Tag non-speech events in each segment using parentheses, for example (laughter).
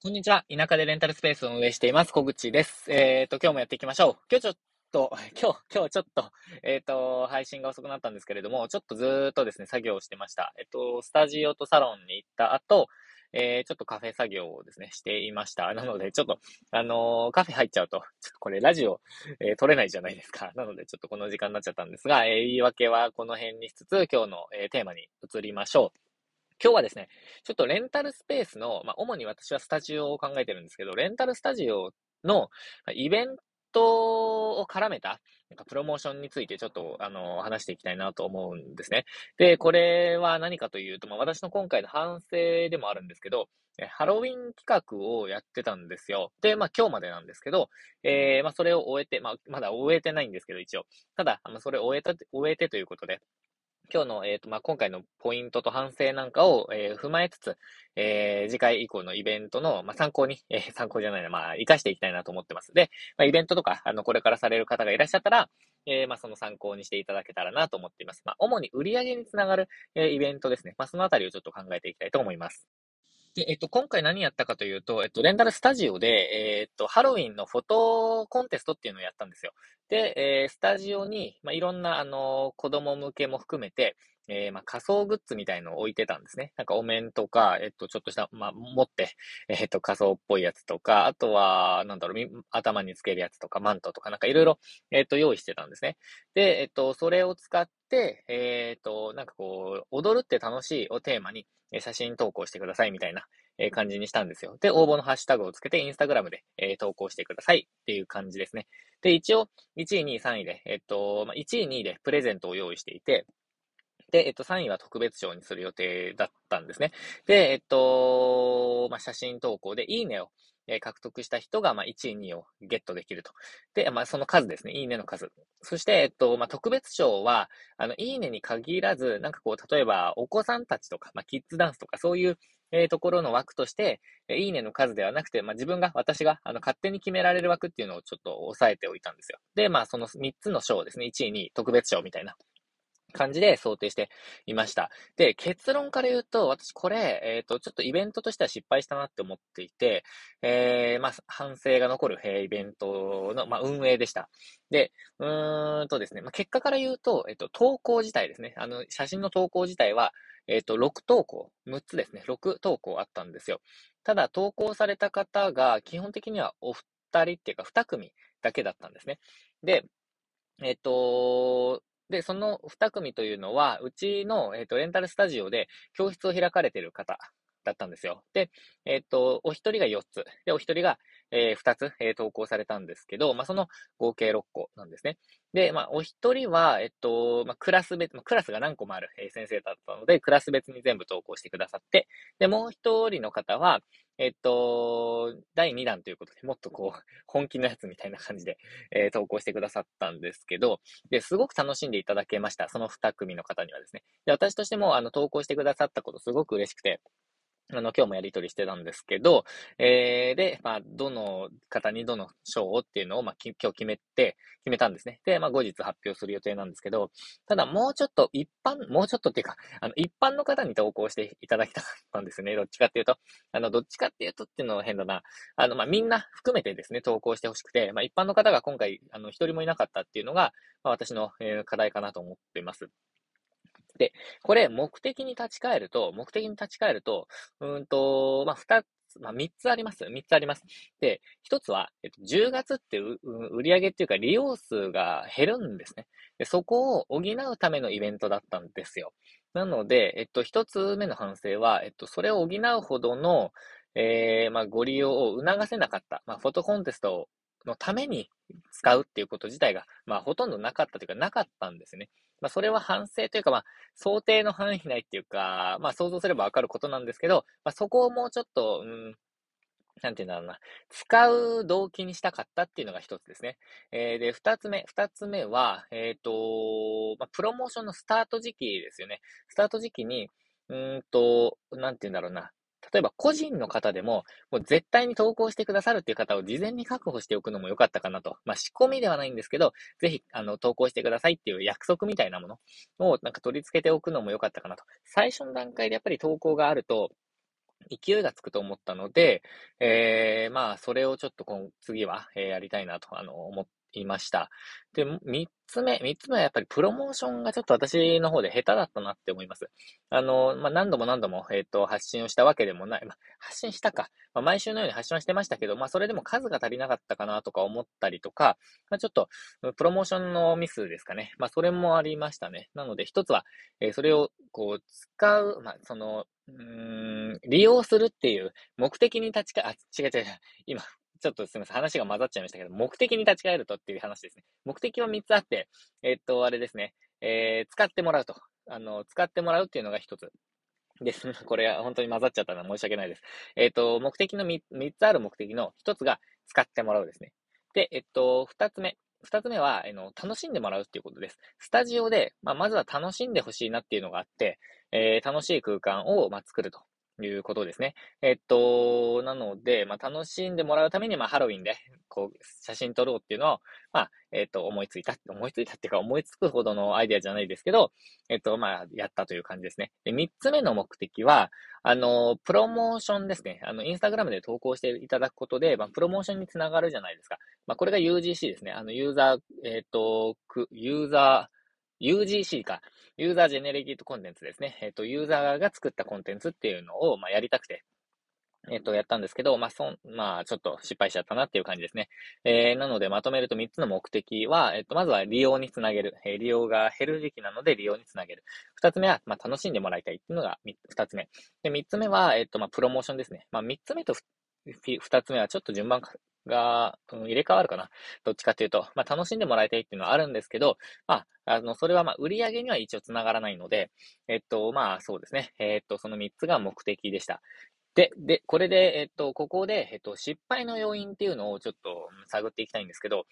こんにちは。田舎でレンタルスペースを運営しています。小口です。えっ、ー、と、今日もやっていきましょう。今日ちょっと、(laughs) 今日、今日ちょっと、えっ、ー、と、配信が遅くなったんですけれども、ちょっとずーっとですね、作業をしてました。えっ、ー、と、スタジオとサロンに行った後、えー、ちょっとカフェ作業をですね、していました。なので、ちょっと、あのー、カフェ入っちゃうと、ちょっとこれラジオ、えー、撮れないじゃないですか。なので、ちょっとこの時間になっちゃったんですが、え言い訳はこの辺にしつつ、今日の、えテーマに移りましょう。今日はですね、ちょっとレンタルスペースの、まあ、主に私はスタジオを考えてるんですけど、レンタルスタジオのイベントを絡めた、なんかプロモーションについてちょっと、あの、話していきたいなと思うんですね。で、これは何かというと、まあ、私の今回の反省でもあるんですけど、ハロウィン企画をやってたんですよ。で、まあ今日までなんですけど、えー、まあそれを終えて、まあまだ終えてないんですけど、一応。ただ、まあそれを終えた、終えてということで、今日の、えっ、ー、と、まあ、今回のポイントと反省なんかを、えー、踏まえつつ、えー、次回以降のイベントの、まあ、参考に、えー、参考じゃないな、まあ、活かしていきたいなと思ってます。で、まあ、イベントとか、あの、これからされる方がいらっしゃったら、え、まあ、その参考にしていただけたらなと思っています。まあ、主に売り上げにつながる、え、イベントですね。まあ、そのあたりをちょっと考えていきたいと思います。で、えっと、今回何やったかというと、えっと、レンタルスタジオで、えっと、ハロウィンのフォトコンテストっていうのをやったんですよ。で、えー、スタジオに、まあ、いろんな、あの、子供向けも含めて、えー、まあ、仮想グッズみたいのを置いてたんですね。なんかお面とか、えっと、ちょっとした、まあ、持って、えっと、仮想っぽいやつとか、あとは、なんだろう、頭につけるやつとか、マントとか、なんかいろいろ、えっと、用意してたんですね。で、えっと、それを使って、えっと、なんかこう、踊るって楽しいをテーマに、写真投稿してくださいみたいな、え感じにしたんですよ。で、応募のハッシュタグをつけて、インスタグラムで、え投稿してくださいっていう感じですね。で、一応、1位、2位、3位で、えっと、ま1位、2位でプレゼントを用意していて、で、えっと、3位は特別賞にする予定だったんですね。で、えっと、まあ、写真投稿でいいねを、え獲得した人が、まあ、1位、2位をゲットできると。で、まあ、その数ですね。いいねの数。そして、えっと、まあ、特別賞は、あの、いいねに限らず、なんかこう、例えば、お子さんたちとか、まあ、キッズダンスとか、そういう、えー、ところの枠として、えいいねの数ではなくて、まあ、自分が、私が、あの、勝手に決められる枠っていうのをちょっと抑えておいたんですよ。で、まあ、その3つの賞ですね。1位、2位、特別賞みたいな。感じで想定していました。で、結論から言うと、私これ、えっ、ー、と、ちょっとイベントとしては失敗したなって思っていて、えー、まあ、反省が残る、えー、イベントの、まあ、運営でした。で、うーんとですね、まあ、結果から言うと、えっ、ー、と、投稿自体ですね、あの、写真の投稿自体は、えっ、ー、と、6投稿、6つですね、6投稿あったんですよ。ただ、投稿された方が、基本的にはお二人っていうか、2組だけだったんですね。で、えっ、と、で、その2組というのは、うちの、えっ、ー、と、レンタルスタジオで教室を開かれている方だったんですよ。で、えっ、ー、と、お一人が4つ、で、お一人が、えー、2つ、えー、投稿されたんですけど、まあ、その合計6個なんですね。で、まあ、お一人は、えっと、まあ、クラス別、まあ、クラスが何個もある、えー、先生だったので、クラス別に全部投稿してくださって、で、もう一人の方は、えっと、第2弾ということで、もっとこう、本気のやつみたいな感じで、えー、投稿してくださったんですけど、で、すごく楽しんでいただけました。その2組の方にはですね。で、私としても、あの、投稿してくださったことすごく嬉しくて、あの、今日もやり取りしてたんですけど、えー、で、まあ、どの方にどの賞をっていうのを、まあ、今日決めて、決めたんですね。で、まあ、後日発表する予定なんですけど、ただ、もうちょっと一般、もうちょっとっていうか、あの、一般の方に投稿していただきたかったんですね。どっちかっていうと、あの、どっちかっていうとっていうのは変だな。あの、まあ、みんな含めてですね、投稿してほしくて、まあ、一般の方が今回、あの、一人もいなかったっていうのが、まあ、私の、えー、課題かなと思っています。で、これ、目的に立ち返ると、目的に立ち返ると、うんと、まあ、二つ、まあ、三つあります。三つあります。で、一つは、えっと、10月って売り上げっていうか利用数が減るんですね。で、そこを補うためのイベントだったんですよ。なので、えっと、一つ目の反省は、えっと、それを補うほどの、えー、まあ、ご利用を促せなかった。まあ、フォトコンテストのために使うっていうこと自体が、まあ、ほとんどなかったというか、なかったんですね。まあ、それは反省というか、まあ、想定の範囲内っていうか、まあ、想像すればわかることなんですけど、まあ、そこをもうちょっと、うん、なんていうんだろうな、使う動機にしたかったっていうのが一つですね。えー、で、二つ目、二つ目は、えっ、ー、と、まあ、プロモーションのスタート時期ですよね。スタート時期に、うんと、なんていうんだろうな、例えば個人の方でも、もう絶対に投稿してくださるっていう方を事前に確保しておくのも良かったかなと。まあ仕込みではないんですけど、ぜひ、あの、投稿してくださいっていう約束みたいなものをなんか取り付けておくのも良かったかなと。最初の段階でやっぱり投稿があると、勢いがつくと思ったので、えー、まあ、それをちょっと今、次は、えー、やりたいなと、あの、思いました。で、三つ目、三つ目はやっぱりプロモーションがちょっと私の方で下手だったなって思います。あの、まあ、何度も何度も、えっ、ー、と、発信をしたわけでもない。まあ、発信したか。まあ、毎週のように発信はしてましたけど、まあ、それでも数が足りなかったかなとか思ったりとか、まあ、ちょっと、プロモーションのミスですかね。まあ、それもありましたね。なので、一つは、えー、それを、こう、使う、まあ、その、うん、利用するっていう目的に立ちか、あ、違う違う違う。今、ちょっとすみません。話が混ざっちゃいましたけど、目的に立ち返るとっていう話ですね。目的は3つあって、え、っと、あれですね。えー、使ってもらうと。あの、使ってもらうっていうのが1つ。です。(laughs) これは本当に混ざっちゃったのは申し訳ないです。えっ、と、目的の 3, つある目的の1つが使ってもらうですね。で、えっと、2つ目。二つ目は、えの、楽しんでもらうっていうことです。スタジオで、まあ、まずは楽しんでほしいなっていうのがあって、えー、楽しい空間を、まあ、作ると。いうことですね。えっと、なので、まあ、楽しんでもらうために、まあ、ハロウィンで、こう、写真撮ろうっていうのを、まあ、えっと、思いついた、思いついたっていうか、思いつくほどのアイデアじゃないですけど、えっと、まあ、やったという感じですね。で、三つ目の目的は、あの、プロモーションですね。あの、インスタグラムで投稿していただくことで、まあ、プロモーションにつながるじゃないですか。まあ、これが UGC ですね。あの、ユーザー、えっと、ユーザー、UGC か。ユーザージェネレーティッドコンテンツですね。えっ、と、ユーザーが作ったコンテンツっていうのを、まあ、やりたくて、えっ、と、やったんですけど、まあ、そん、まあ、ちょっと失敗しちゃったなっていう感じですね。えー、なので、まとめると3つの目的は、えっ、と、まずは利用につなげる。えー、利用が減る時期なので利用につなげる。2つ目は、まあ、楽しんでもらいたいっていうのが2つ目。で、3つ目は、えっ、と、まあ、プロモーションですね。まあ、3つ目と2つ目はちょっと順番が、うん、入れ替わるかな。どっちかっていうと、まあ、楽しんでもらいたいっていうのはあるんですけど、まあ、あの、それはま、売り上げには一応繋がらないので、えっと、まあ、そうですね。えっと、その3つが目的でした。で、で、これで、えっと、ここで、えっと、失敗の要因っていうのをちょっと探っていきたいんですけど、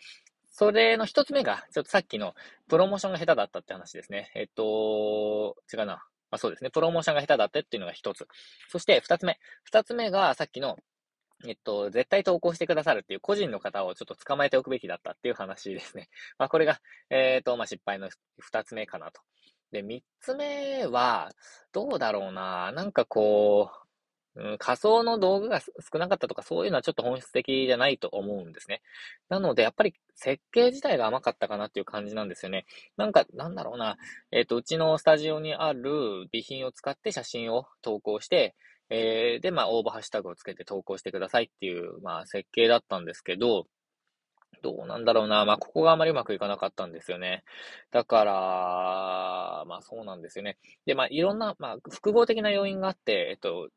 それの一つ目が、ちょっとさっきのプロモーションが下手だったって話ですね。えっと、違うな。まあ、そうですね。プロモーションが下手だってっていうのが一つ。そして二つ目。二つ目がさっきのえっと、絶対投稿してくださるっていう個人の方をちょっと捕まえておくべきだったっていう話ですね。(laughs) まあ、これが、えっ、と、まあ、失敗の二つ目かなと。で、三つ目は、どうだろうな。なんかこう、うん、仮想の道具が少なかったとか、そういうのはちょっと本質的じゃないと思うんですね。なので、やっぱり設計自体が甘かったかなっていう感じなんですよね。なんか、なんだろうな。えっ、ー、と、うちのスタジオにある備品を使って写真を投稿して、えー、で、まあ、応募ハッシュタグをつけて投稿してくださいっていう、まあ、設計だったんですけど、どうなんだろうな。まあ、ここがあまりうまくいかなかったんですよね。だから、まあ、そうなんですよね。で、まあ、いろんな、まあ、複合的な要因があって、えっと、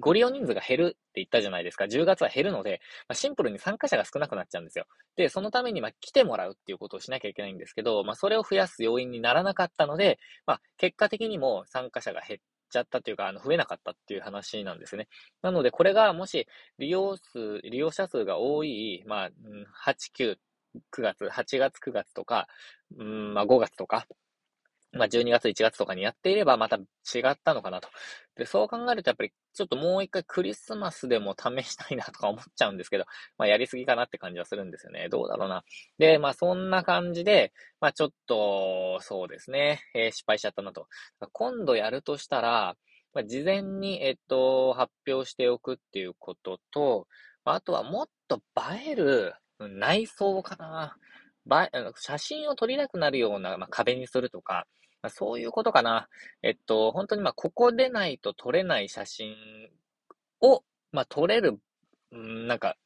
ご利用人数が減るって言ったじゃないですか。10月は減るので、まあ、シンプルに参加者が少なくなっちゃうんですよ。で、そのために、まあ、来てもらうっていうことをしなきゃいけないんですけど、まあ、それを増やす要因にならなかったので、まあ、結果的にも参加者が減っちゃったというか、あの、増えなかったっていう話なんですね。なので、これがもし、利用数、利用者数が多い、まあ、8、9、9月、8月、9月とか、うん、まあ、5月とか、まあ、12月、1月とかにやっていればまた違ったのかなと。で、そう考えるとやっぱりちょっともう一回クリスマスでも試したいなとか思っちゃうんですけど、まあ、やりすぎかなって感じはするんですよね。どうだろうな。で、まあ、そんな感じで、まあ、ちょっと、そうですね、えー、失敗しちゃったなと。今度やるとしたら、まあ、事前に、えっと、発表しておくっていうことと、あとはもっと映える内装かな。写真を撮りたくなるような、まあ、壁にするとか、まあ、そういうことかな。えっと、本当にまあ、ここでないと撮れない写真を、まあ、撮れる、んなんか、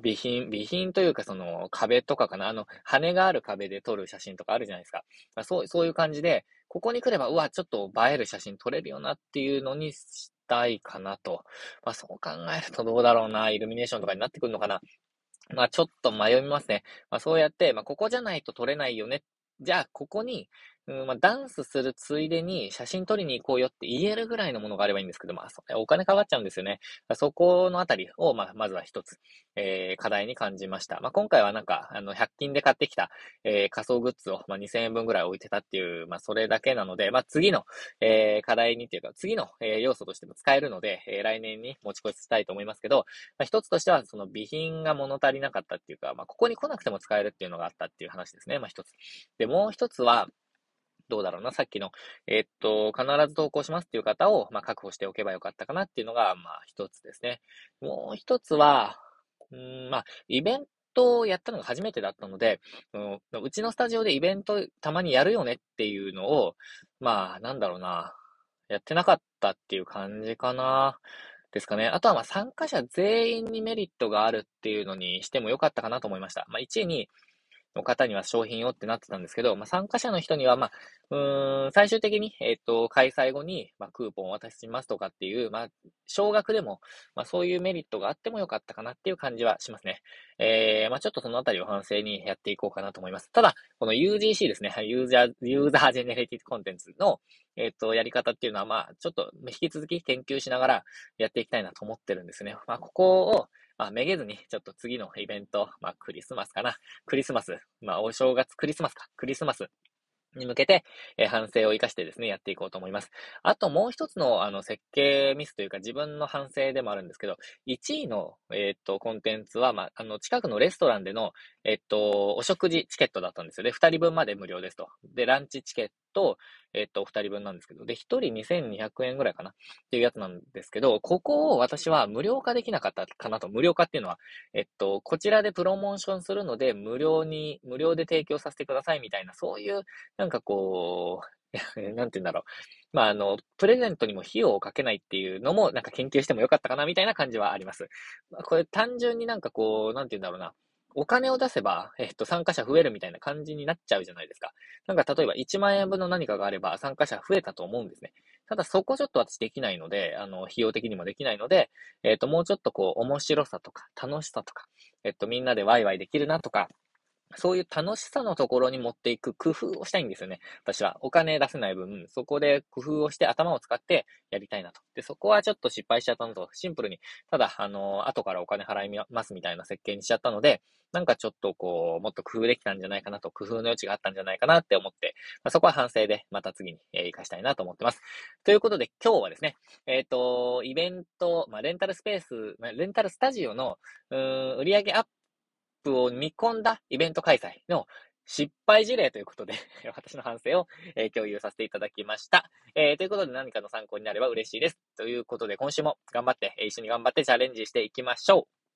備品、備品というかその壁とかかな。あの、羽がある壁で撮る写真とかあるじゃないですか。まあ、そう、そういう感じで、ここに来れば、うわ、ちょっと映える写真撮れるよなっていうのにしたいかなと。まあ、そう考えるとどうだろうな。イルミネーションとかになってくるのかな。まあ、ちょっと迷いますね。まあ、そうやって、まあ、ここじゃないと取れないよね。じゃあ、ここにうん、まあ、ダンスするついでに写真撮りに行こうよって言えるぐらいのものがあればいいんですけど、まあ、それお金かかっちゃうんですよね。そこのあたりを、まあ、まずは一つ、えー、課題に感じました。まあ、今回はなんか、あの、100均で買ってきた、えー、仮想グッズを、まあ、2000円分ぐらい置いてたっていう、まあ、それだけなので、まあ、次の、えー、課題にっていうか、次の、えー、要素としても使えるので、えー、来年に持ち越したいと思いますけど、まあ、一つとしては、その備品が物足りなかったっていうか、まあ、ここに来なくても使えるっていうのがあったっていう話ですね。まあ、一つ。で、もう一つは、どうだろうな、さっきの、えー、っと、必ず投稿しますっていう方を、まあ、確保しておけばよかったかなっていうのが、まあ、一つですね。もう一つは、うん、まあ、イベントをやったのが初めてだったので、うん、うちのスタジオでイベントたまにやるよねっていうのを、まあ、なんだろうな、やってなかったっていう感じかな。ですかね。あとはま参加者全員にメリットがあるっていうのにしてもよかったかなと思いました。まあ1位にの方には商品をってなってたんですけど、まあ、参加者の人には、まあ、うーん、最終的に、えっ、と、開催後に、まあ、クーポンを渡しますとかっていう、まあ、少額でも、まあ、そういうメリットがあってもよかったかなっていう感じはしますね。えー、まあ、ちょっとそのあたりを反省にやっていこうかなと思います。ただ、この UGC ですね、ユーザー、ユーザージェネレティコンテンツの、えっ、と、やり方っていうのは、まあ、ちょっと引き続き研究しながらやっていきたいなと思ってるんですね。まあ、ここを、まあ、めげずに、ちょっと次のイベント、まあ、クリスマスかな。クリスマス、まあ、お正月、クリスマスか。クリスマスに向けて、えー、反省を活かしてですね、やっていこうと思います。あともう一つの、あの、設計ミスというか自分の反省でもあるんですけど、1位の、えー、っと、コンテンツは、まあ、あの、近くのレストランでの、えっと、お食事チケットだったんですよね。2人分まで無料ですと。で、ランチチケット、えっと、2人分なんですけど、で、1人2200円ぐらいかなっていうやつなんですけど、ここを私は無料化できなかったかなと。無料化っていうのは、えっと、こちらでプロモーションするので、無料に、無料で提供させてくださいみたいな、そういう、なんかこう、(laughs) なんて言うんだろう。まあ、あの、プレゼントにも費用をかけないっていうのも、なんか研究してもよかったかな、みたいな感じはあります。まあ、これ単純になんかこう、なんて言うんだろうな。お金を出せば、えっと、参加者増えるみたいな感じになっちゃうじゃないですか。なんか例えば1万円分の何かがあれば参加者増えたと思うんですね。ただそこちょっと私できないので、あの、費用的にもできないので、えっと、もうちょっとこう、面白さとか、楽しさとか、えっと、みんなでワイワイできるなとか、そういう楽しさのところに持っていく工夫をしたいんですよね。私は。お金出せない分、そこで工夫をして頭を使ってやりたいなと。で、そこはちょっと失敗しちゃったのと、シンプルに、ただ、あの、後からお金払いますみたいな設計にしちゃったので、なんかちょっとこう、もっと工夫できたんじゃないかなと、工夫の余地があったんじゃないかなって思って、まあ、そこは反省で、また次に、えー、活かしたいなと思ってます。ということで、今日はですね、えっ、ー、と、イベント、まあ、レンタルスペース、まあ、レンタルスタジオの、うん、売上アッププを見込んだイベント開催の失敗事例ということで (laughs) 私の反省を、えー、共有させていただきました。えー、ということで何かの参考になれば嬉しいです。ということで今週も頑張って、一緒に頑張ってチャレンジしていきましょう。